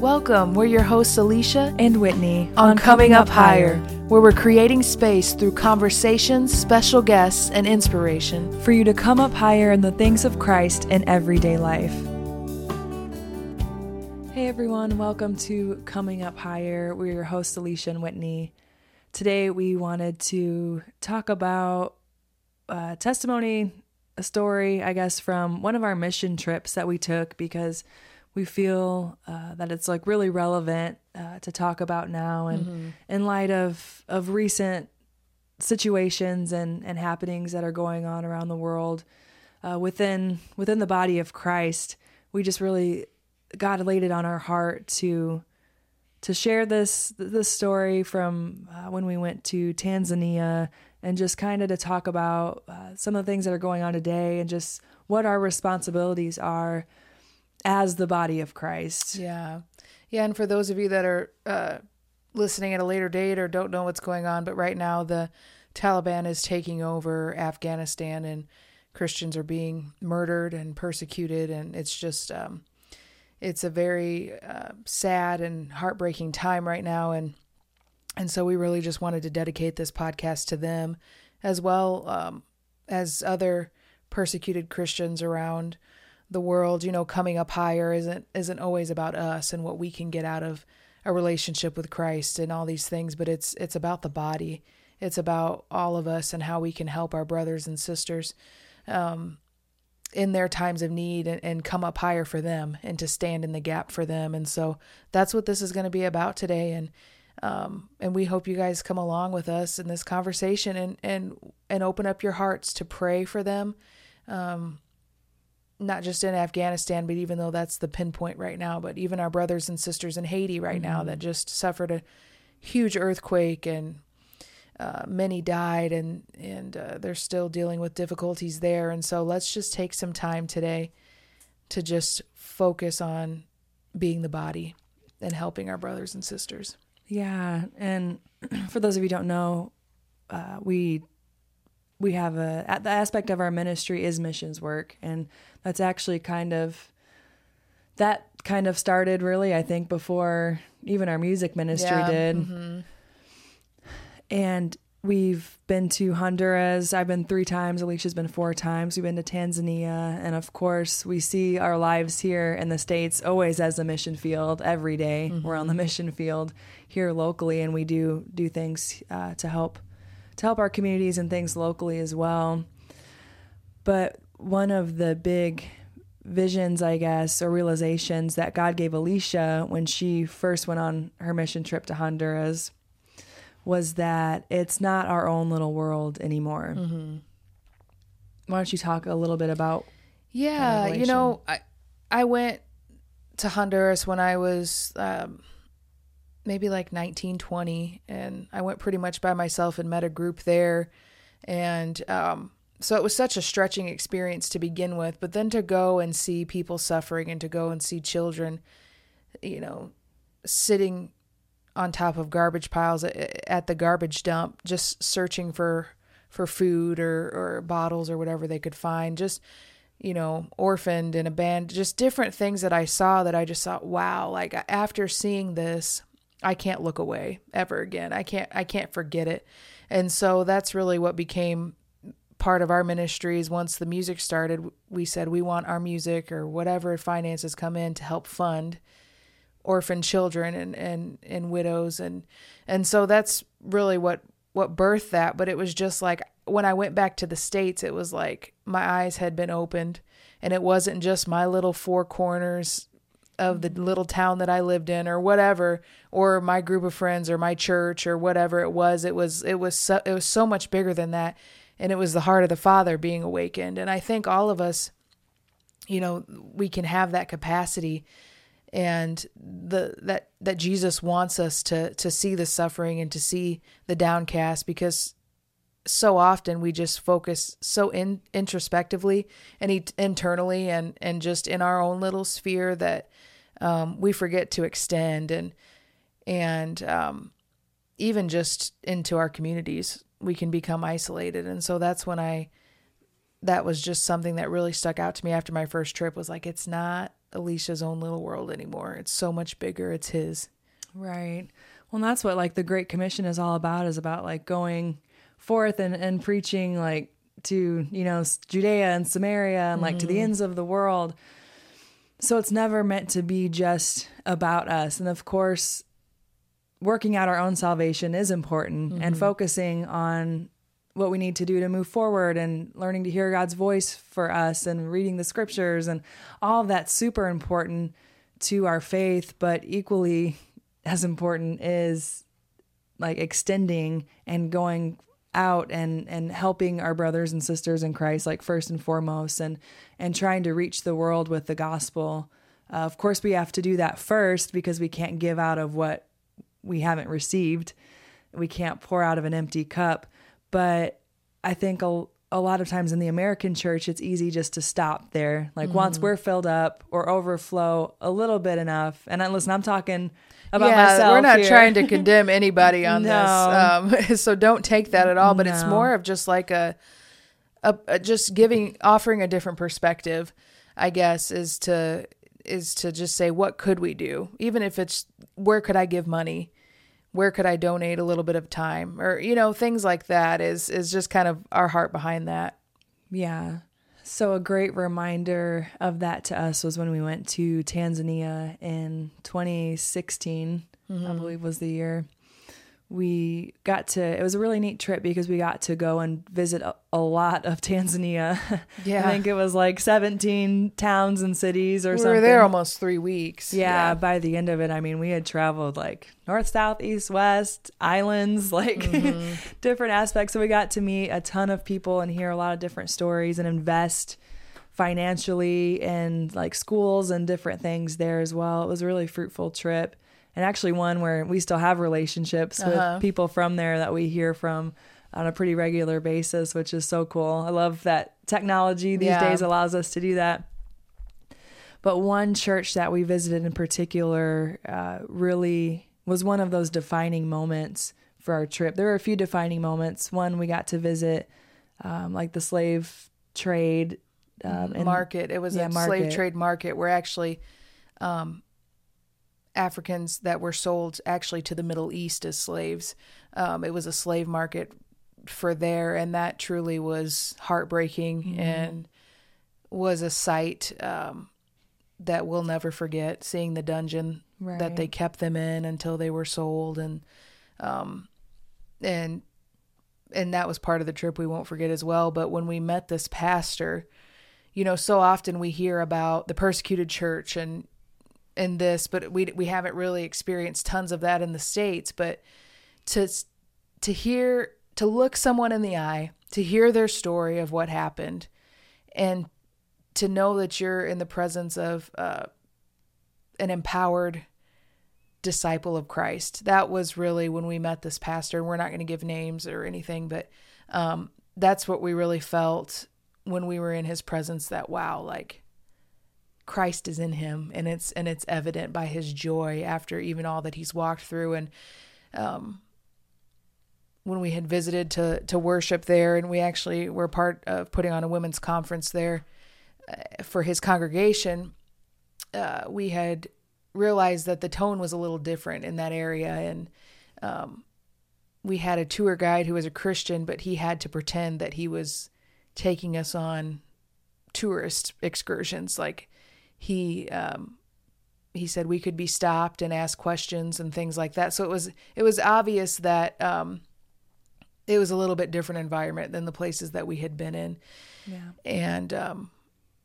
Welcome. We're your hosts, Alicia and Whitney, on, Coming Up Higher, where we're creating space through conversations, special guests, and inspiration for you to come up higher in the things of Christ in everyday life. Hey everyone, welcome to Coming Up Higher. We're your hosts, Alicia and Whitney. Today we wanted to talk about a testimony, a story, I guess, from one of our mission trips that we took because we feel uh, that it's like really relevant uh, to talk about now and mm-hmm. in light of of recent situations and and happenings that are going on around the world uh, within within the body of Christ we just really God laid it on our heart to to share this this story from uh, when we went to Tanzania and just kind of to talk about uh, some of the things that are going on today and just what our responsibilities are as the body of Christ. Yeah. Yeah. And for those of you that are uh, listening at a later date or don't know what's going on, but right now the Taliban is taking over Afghanistan and Christians are being murdered and persecuted. And it's just, um, it's a very uh, sad and heartbreaking time right now. And, and so we really just wanted to dedicate this podcast to them as well um, as other persecuted Christians around the world, you know, coming up higher isn't isn't always about us and what we can get out of a relationship with Christ and all these things, but it's it's about the body. It's about all of us and how we can help our brothers and sisters um, in their times of need and, and come up higher for them and to stand in the gap for them. And so that's what this is going to be about today. And um, and we hope you guys come along with us in this conversation and and and open up your hearts to pray for them. Um, not just in Afghanistan, but even though that's the pinpoint right now, but even our brothers and sisters in Haiti right mm-hmm. now that just suffered a huge earthquake and uh, many died and and uh, they're still dealing with difficulties there. And so let's just take some time today to just focus on being the body and helping our brothers and sisters. Yeah, and for those of you who don't know, uh, we we have a the aspect of our ministry is missions work and that's actually kind of that kind of started really i think before even our music ministry yeah. did mm-hmm. and we've been to honduras i've been three times alicia's been four times we've been to tanzania and of course we see our lives here in the states always as a mission field every day. Mm-hmm. we're on the mission field here locally and we do do things uh, to help to help our communities and things locally as well. But one of the big visions, I guess, or realizations that God gave Alicia when she first went on her mission trip to Honduras was that it's not our own little world anymore. Mm-hmm. Why don't you talk a little bit about? Yeah, you know, I I went to Honduras when I was um, maybe like 1920 and i went pretty much by myself and met a group there. And um, so it was such a stretching experience to begin with but then to go and see people suffering and to go and see children you know sitting on top of garbage piles at the garbage dump just searching for for food or or bottles or whatever they could find just you know orphaned and abandoned just different things that i saw that i just thought wow like after seeing this I can't look away ever again. I can't I can't forget it. And so that's really what became part of our ministries once the music started we said we want our music or whatever finances come in to help fund orphan children and and and widows and and so that's really what what birthed that but it was just like when I went back to the states it was like my eyes had been opened and it wasn't just my little four corners of the little town that I lived in or whatever or my group of friends or my church or whatever it was it was it was so, it was so much bigger than that. And it was the heart of the father being awakened. And I think all of us you know we can have that capacity and the that that Jesus wants us to to see the suffering and to see the downcast because so often we just focus so in, introspectively and e- internally and and just in our own little sphere that um, we forget to extend and and um, even just into our communities we can become isolated and so that's when i that was just something that really stuck out to me after my first trip was like it's not Alicia's own little world anymore. It's so much bigger. It's his. Right. Well, that's what like the Great Commission is all about. Is about like going forth and and preaching like to you know Judea and Samaria and like mm-hmm. to the mm-hmm. ends of the world. So it's never meant to be just about us. And of course, working out our own salvation is important mm-hmm. and focusing on what we need to do to move forward and learning to hear God's voice for us and reading the scriptures and all of that's super important to our faith, but equally as important is like extending and going out and and helping our brothers and sisters in Christ like first and foremost and and trying to reach the world with the gospel. Uh, of course we have to do that first because we can't give out of what we haven't received. We can't pour out of an empty cup, but I think a, a lot of times in the American church it's easy just to stop there. Like mm. once we're filled up or overflow a little bit enough. And I, listen, I'm talking about yeah, myself. We're not here. trying to condemn anybody on no. this, um, so don't take that at all. But no. it's more of just like a, a, a, just giving, offering a different perspective. I guess is to is to just say what could we do, even if it's where could I give money, where could I donate a little bit of time, or you know things like that. Is is just kind of our heart behind that. Yeah. So, a great reminder of that to us was when we went to Tanzania in 2016, mm-hmm. I believe was the year. We got to, it was a really neat trip because we got to go and visit a, a lot of Tanzania. Yeah. I think it was like 17 towns and cities or we something. We were there almost three weeks. Yeah, yeah, By the end of it, I mean, we had traveled like north, south, east, west, islands, like mm-hmm. different aspects. So we got to meet a ton of people and hear a lot of different stories and invest financially in like schools and different things there as well. It was a really fruitful trip and actually one where we still have relationships uh-huh. with people from there that we hear from on a pretty regular basis, which is so cool. I love that technology these yeah. days allows us to do that. But one church that we visited in particular uh, really was one of those defining moments for our trip. There were a few defining moments. One, we got to visit um, like the slave trade um, market. It was yeah, a market. slave trade market where actually um, Africans that were sold actually to the Middle East as slaves. Um, it was a slave market for there, and that truly was heartbreaking mm-hmm. and was a sight um, that we'll never forget. Seeing the dungeon right. that they kept them in until they were sold, and um, and and that was part of the trip we won't forget as well. But when we met this pastor, you know, so often we hear about the persecuted church and and this, but we we haven't really experienced tons of that in the states. But to to hear to look someone in the eye, to hear their story of what happened, and to know that you're in the presence of uh, an empowered disciple of Christ. That was really when we met this pastor. We're not going to give names or anything, but um, that's what we really felt when we were in his presence. That wow, like Christ is in him, and it's and it's evident by his joy after even all that he's walked through. And um, when we had visited to to worship there, and we actually were part of putting on a women's conference there uh, for his congregation, uh, we had realized that the tone was a little different in that area, and um, we had a tour guide who was a Christian, but he had to pretend that he was taking us on tourist excursions. Like he um, he said we could be stopped and ask questions and things like that. So it was it was obvious that um, it was a little bit different environment than the places that we had been in. Yeah. And um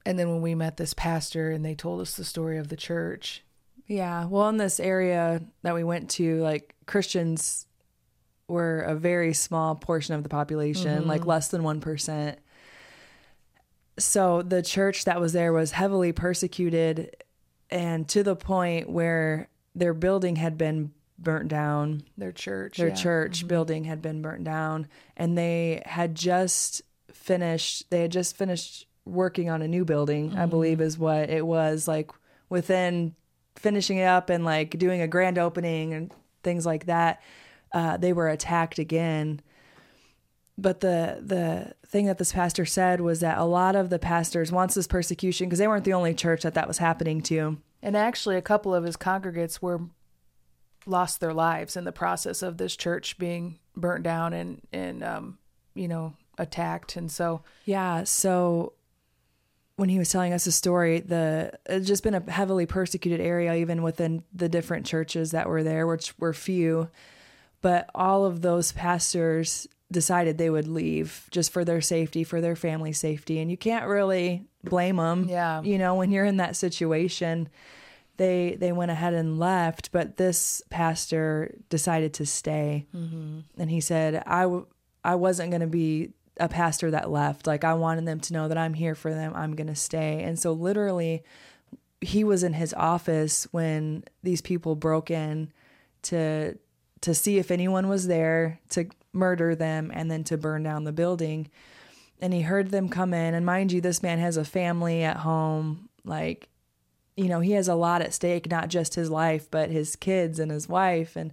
and then when we met this pastor and they told us the story of the church. Yeah. Well, in this area that we went to, like Christians were a very small portion of the population, mm-hmm. like less than 1%. So the church that was there was heavily persecuted and to the point where their building had been burnt down. Their church. Their yeah. church mm-hmm. building had been burnt down. And they had just finished, they had just finished working on a new building, mm-hmm. I believe is what it was. Like within finishing it up and like doing a grand opening and things like that, uh, they were attacked again. But the the thing that this pastor said was that a lot of the pastors wants this persecution because they weren't the only church that that was happening to. And actually, a couple of his congregants were lost their lives in the process of this church being burnt down and and um, you know attacked. And so yeah, so when he was telling us the story, the it's just been a heavily persecuted area, even within the different churches that were there, which were few. But all of those pastors decided they would leave just for their safety, for their family safety, and you can't really blame them. Yeah, you know, when you're in that situation, they they went ahead and left. But this pastor decided to stay, mm-hmm. and he said, "I w- I wasn't going to be a pastor that left. Like I wanted them to know that I'm here for them. I'm going to stay. And so literally he was in his office when these people broke in to to see if anyone was there to murder them and then to burn down the building. And he heard them come in. And mind you this man has a family at home. Like you know, he has a lot at stake, not just his life, but his kids and his wife and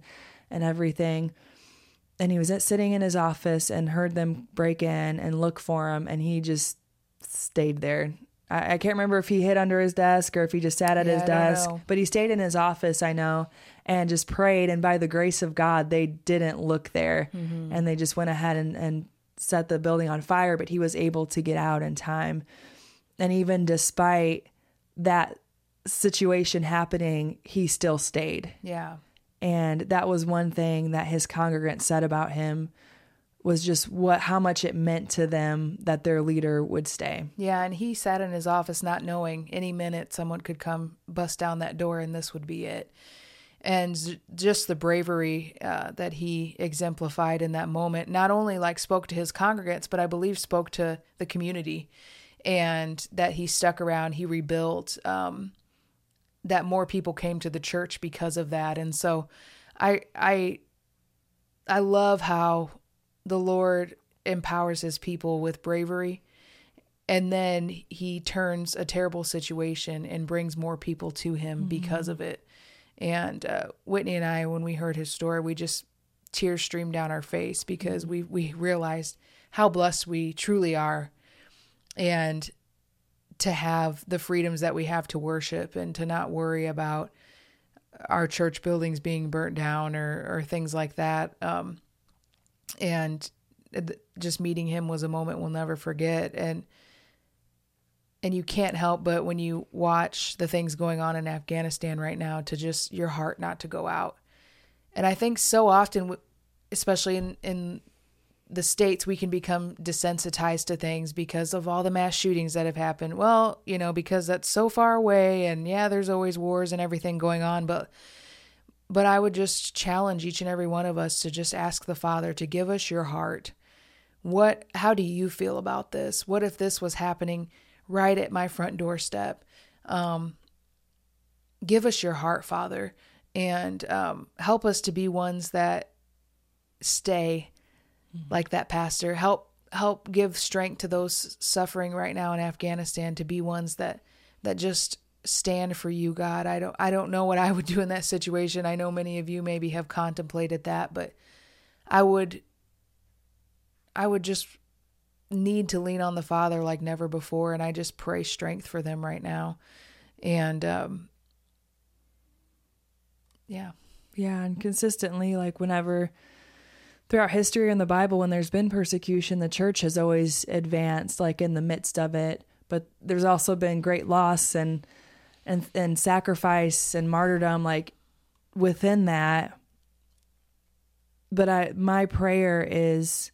and everything. And he was at, sitting in his office and heard them break in and look for him. And he just stayed there. I, can't remember if he hid under his desk or if he just sat at yeah, his desk but he stayed in his office i know and just prayed and by the grace of god they didn't look there mm-hmm. and they just went ahead and, and set the building on fire but he was able to get out in time and even despite that situation happening he still stayed yeah and that was one thing that his congregants said about him was just what how much it meant to them that their leader would stay. Yeah, and he sat in his office not knowing any minute someone could come bust down that door and this would be it. And just the bravery uh, that he exemplified in that moment, not only like spoke to his congregants, but I believe spoke to the community, and that he stuck around, he rebuilt. Um, that more people came to the church because of that. And so I I I love how the Lord empowers his people with bravery and then he turns a terrible situation and brings more people to him mm-hmm. because of it. And uh, Whitney and I, when we heard his story, we just tears streamed down our face because we we realized how blessed we truly are, and to have the freedoms that we have to worship and to not worry about our church buildings being burnt down or, or things like that. Um, and just meeting him was a moment we'll never forget. And, and you can't help but when you watch the things going on in Afghanistan right now to just your heart not to go out. And I think so often, especially in, in the states we can become desensitized to things because of all the mass shootings that have happened. Well, you know, because that's so far away and yeah, there's always wars and everything going on, but but I would just challenge each and every one of us to just ask the Father to give us your heart. What how do you feel about this? What if this was happening right at my front doorstep? Um give us your heart, Father, and um, help us to be ones that stay mm-hmm. like that pastor. Help help give strength to those suffering right now in Afghanistan to be ones that that just stand for you, God. I don't I don't know what I would do in that situation. I know many of you maybe have contemplated that, but I would I would just need to lean on the Father like never before and I just pray strength for them right now. And um yeah. Yeah, and consistently like whenever throughout history in the Bible, when there's been persecution, the church has always advanced, like in the midst of it. But there's also been great loss and and and sacrifice and martyrdom, like within that. But I, my prayer is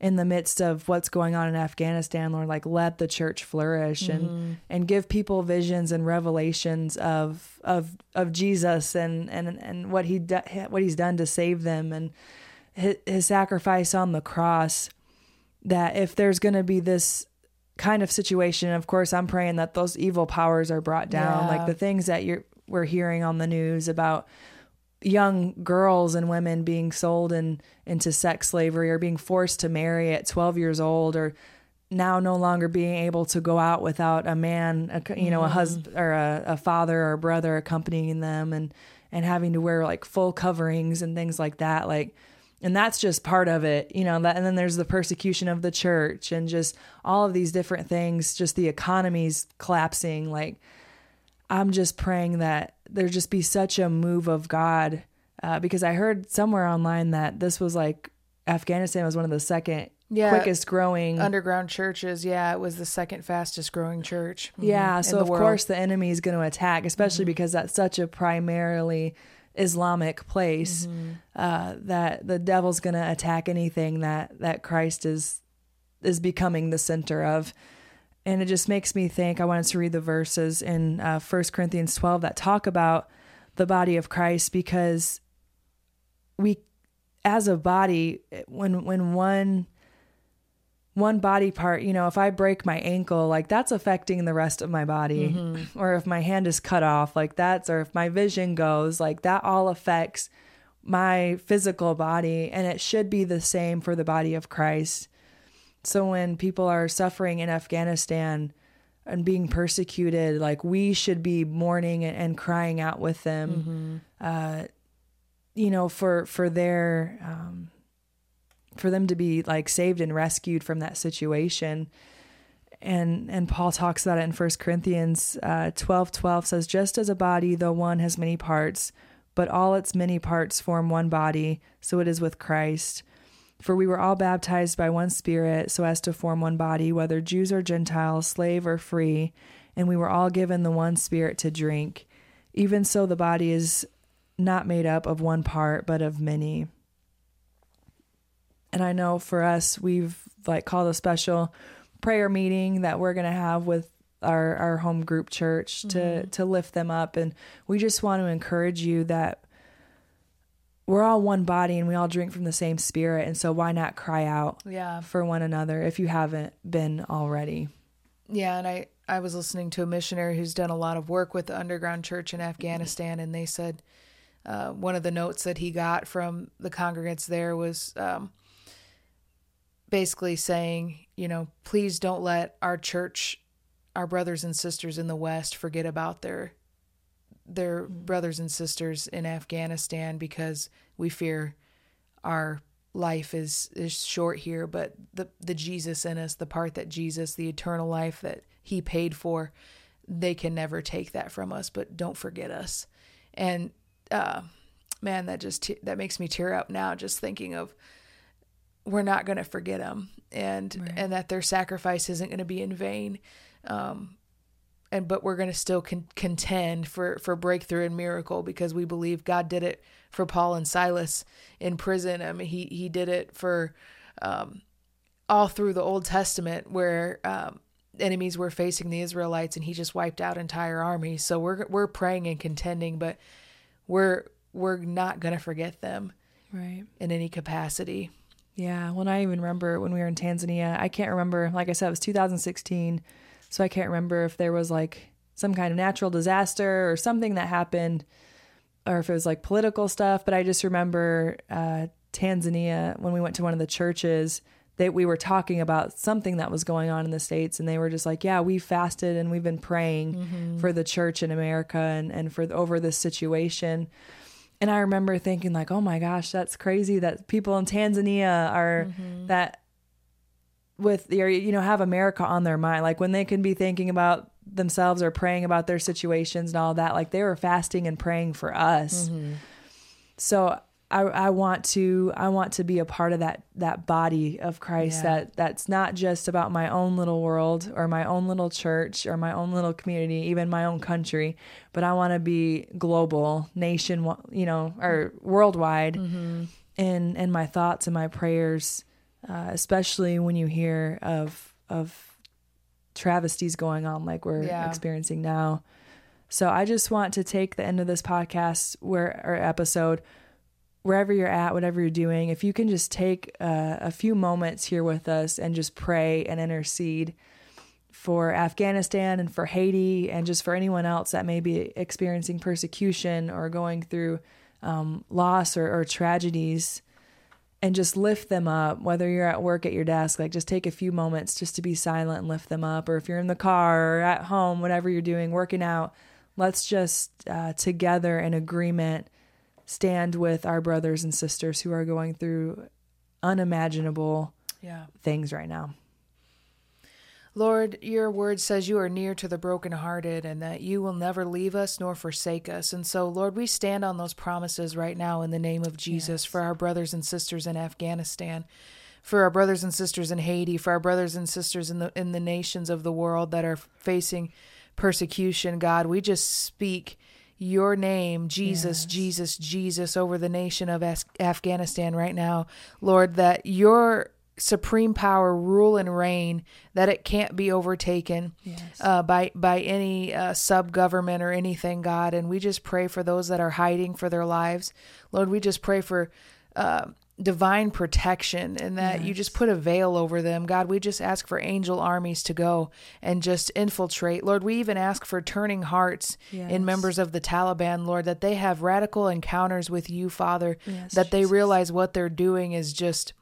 in the midst of what's going on in Afghanistan, Lord, like let the church flourish and mm-hmm. and give people visions and revelations of of of Jesus and and and what he do, what he's done to save them and his, his sacrifice on the cross that if there's going to be this kind of situation of course i'm praying that those evil powers are brought down yeah. like the things that you're we're hearing on the news about young girls and women being sold in, into sex slavery or being forced to marry at 12 years old or now no longer being able to go out without a man a, you know mm. a husband or a, a father or a brother accompanying them and and having to wear like full coverings and things like that like and that's just part of it you know that and then there's the persecution of the church and just all of these different things just the economy's collapsing like i'm just praying that there just be such a move of god uh, because i heard somewhere online that this was like afghanistan was one of the second yeah, quickest growing underground churches. Yeah, it was the second fastest growing church. Mm-hmm, yeah, so of world. course the enemy is going to attack, especially mm-hmm. because that's such a primarily Islamic place mm-hmm. uh, that the devil's going to attack anything that that Christ is is becoming the center of. And it just makes me think. I wanted to read the verses in uh, 1 Corinthians 12 that talk about the body of Christ because we, as a body, when when one one body part, you know, if I break my ankle, like that's affecting the rest of my body. Mm-hmm. Or if my hand is cut off, like that's, or if my vision goes, like that all affects my physical body. And it should be the same for the body of Christ. So when people are suffering in Afghanistan and being persecuted, like we should be mourning and, crying out with them, mm-hmm. uh, you know, for, for their, um, for them to be like saved and rescued from that situation and and Paul talks about it in 1 Corinthians uh, 12 12 says just as a body though one has many parts but all its many parts form one body so it is with Christ for we were all baptized by one spirit so as to form one body whether Jews or Gentiles slave or free and we were all given the one spirit to drink even so the body is not made up of one part but of many and I know for us, we've like called a special prayer meeting that we're going to have with our, our home group church to, mm-hmm. to lift them up. And we just want to encourage you that we're all one body and we all drink from the same spirit. And so why not cry out yeah. for one another if you haven't been already? Yeah. And I, I was listening to a missionary who's done a lot of work with the underground church in Afghanistan, and they said uh, one of the notes that he got from the congregants there was um, basically saying, you know, please don't let our church, our brothers and sisters in the West forget about their their brothers and sisters in Afghanistan because we fear our life is is short here, but the the Jesus in us, the part that Jesus, the eternal life that he paid for, they can never take that from us, but don't forget us. And uh man, that just that makes me tear up now just thinking of we're not going to forget them and right. and that their sacrifice isn't going to be in vain um, and but we're going to still con- contend for for breakthrough and miracle because we believe God did it for Paul and Silas in prison I mean he he did it for um, all through the Old Testament where um, enemies were facing the Israelites and he just wiped out entire armies so we're we're praying and contending but we're we're not going to forget them right in any capacity yeah. Well, I even remember when we were in Tanzania, I can't remember, like I said, it was 2016. So I can't remember if there was like some kind of natural disaster or something that happened or if it was like political stuff. But I just remember uh, Tanzania when we went to one of the churches that we were talking about something that was going on in the States. And they were just like, yeah, we fasted and we've been praying mm-hmm. for the church in America and, and for over this situation. And I remember thinking like, "Oh my gosh, that's crazy that people in Tanzania are mm-hmm. that with your you know have America on their mind like when they can be thinking about themselves or praying about their situations and all that like they were fasting and praying for us." Mm-hmm. So I, I want to I want to be a part of that that body of Christ yeah. that that's not just about my own little world or my own little church or my own little community even my own country but I want to be global nation you know or worldwide mm-hmm. in in my thoughts and my prayers uh, especially when you hear of of travesties going on like we're yeah. experiencing now so I just want to take the end of this podcast where or episode wherever you're at, whatever you're doing, if you can just take uh, a few moments here with us and just pray and intercede for Afghanistan and for Haiti and just for anyone else that may be experiencing persecution or going through um, loss or, or tragedies and just lift them up, whether you're at work at your desk, like just take a few moments just to be silent and lift them up. Or if you're in the car or at home, whatever you're doing, working out, let's just uh, together in agreement stand with our brothers and sisters who are going through unimaginable yeah. things right now. Lord, your word says you are near to the brokenhearted and that you will never leave us nor forsake us. And so, Lord, we stand on those promises right now in the name of Jesus yes. for our brothers and sisters in Afghanistan, for our brothers and sisters in Haiti, for our brothers and sisters in the in the nations of the world that are facing persecution. God, we just speak your name, Jesus, yes. Jesus, Jesus, over the nation of Afghanistan right now. Lord, that your supreme power rule and reign that it can't be overtaken yes. uh, by by any uh, sub government or anything god and we just pray for those that are hiding for their lives lord we just pray for uh, divine protection and that yes. you just put a veil over them god we just ask for angel armies to go and just infiltrate lord we even ask for turning hearts yes. in members of the taliban lord that they have radical encounters with you father that they realize what they're doing is just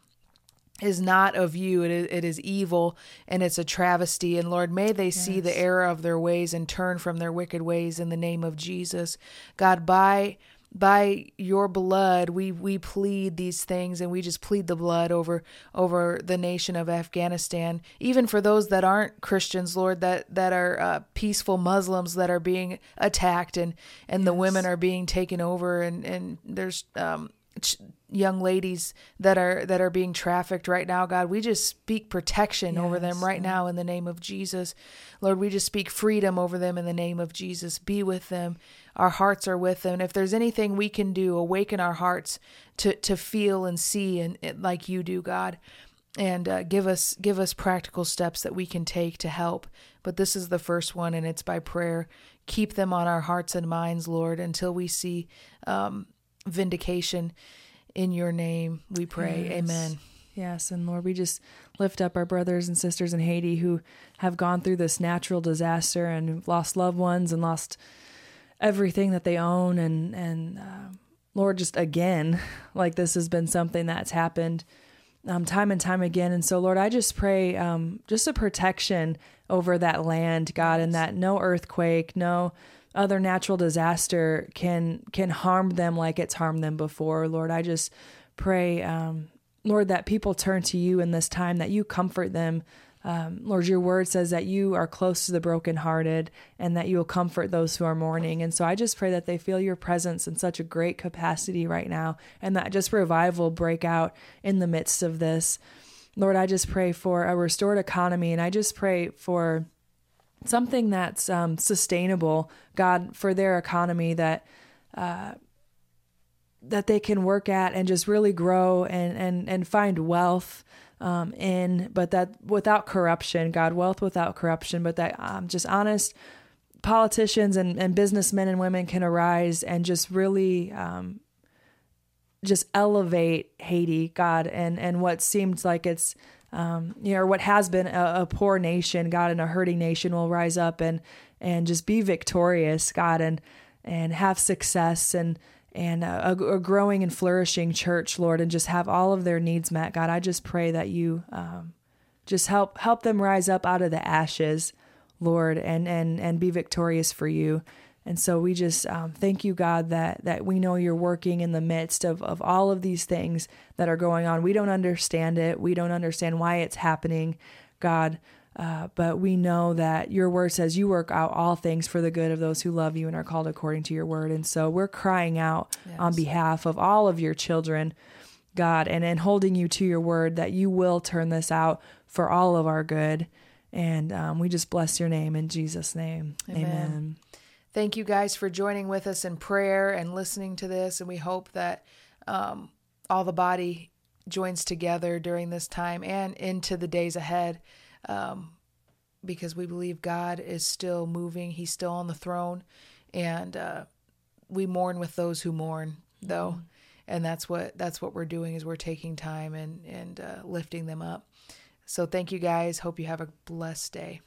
is not of you. It is, it is evil and it's a travesty. And Lord, may they yes. see the error of their ways and turn from their wicked ways in the name of Jesus. God, by by your blood we we plead these things and we just plead the blood over over the nation of Afghanistan even for those that aren't Christians lord that that are uh, peaceful Muslims that are being attacked and and yes. the women are being taken over and and there's um young ladies that are that are being trafficked right now god we just speak protection yes. over them right now in the name of jesus. Lord we just speak freedom over them in the name of jesus. Be with them. Our hearts are with them. And if there's anything we can do awaken our hearts to to feel and see and like you do god. And uh, give us give us practical steps that we can take to help. But this is the first one and it's by prayer. Keep them on our hearts and minds lord until we see um, vindication in your name, we pray. Yes. Amen. Yes, and Lord, we just lift up our brothers and sisters in Haiti who have gone through this natural disaster and lost loved ones and lost everything that they own. And and uh, Lord, just again, like this has been something that's happened um, time and time again. And so, Lord, I just pray um, just a protection over that land, God, and that no earthquake, no other natural disaster can can harm them like it's harmed them before. Lord, I just pray, um, Lord, that people turn to you in this time, that you comfort them. Um, Lord, your word says that you are close to the brokenhearted and that you will comfort those who are mourning. And so I just pray that they feel your presence in such a great capacity right now and that just revival break out in the midst of this. Lord, I just pray for a restored economy and I just pray for something that's um, sustainable, God, for their economy that uh, that they can work at and just really grow and and and find wealth um, in, but that without corruption, God, wealth without corruption, but that um, just honest politicians and, and businessmen and women can arise and just really um, just elevate Haiti, God, and and what seems like it's um, you know, or what has been a, a, poor nation, God, and a hurting nation will rise up and and just be victorious, God, and and have success and and a, a growing and flourishing church, Lord, and just have all of their needs met, God. I just pray that you um, just help help them rise up out of the ashes, Lord, and and and be victorious for you. And so we just um, thank you, God, that that we know you're working in the midst of, of all of these things that are going on. We don't understand it. We don't understand why it's happening, God. Uh, but we know that your word says you work out all things for the good of those who love you and are called according to your word. And so we're crying out yes. on behalf of all of your children, God, and, and holding you to your word that you will turn this out for all of our good. And um, we just bless your name in Jesus' name. Amen. Amen. Thank you guys for joining with us in prayer and listening to this. And we hope that um, all the body joins together during this time and into the days ahead um, because we believe God is still moving, He's still on the throne. And uh, we mourn with those who mourn, though. Mm-hmm. And that's what that's what we're doing is we're taking time and and uh, lifting them up. So thank you guys. Hope you have a blessed day.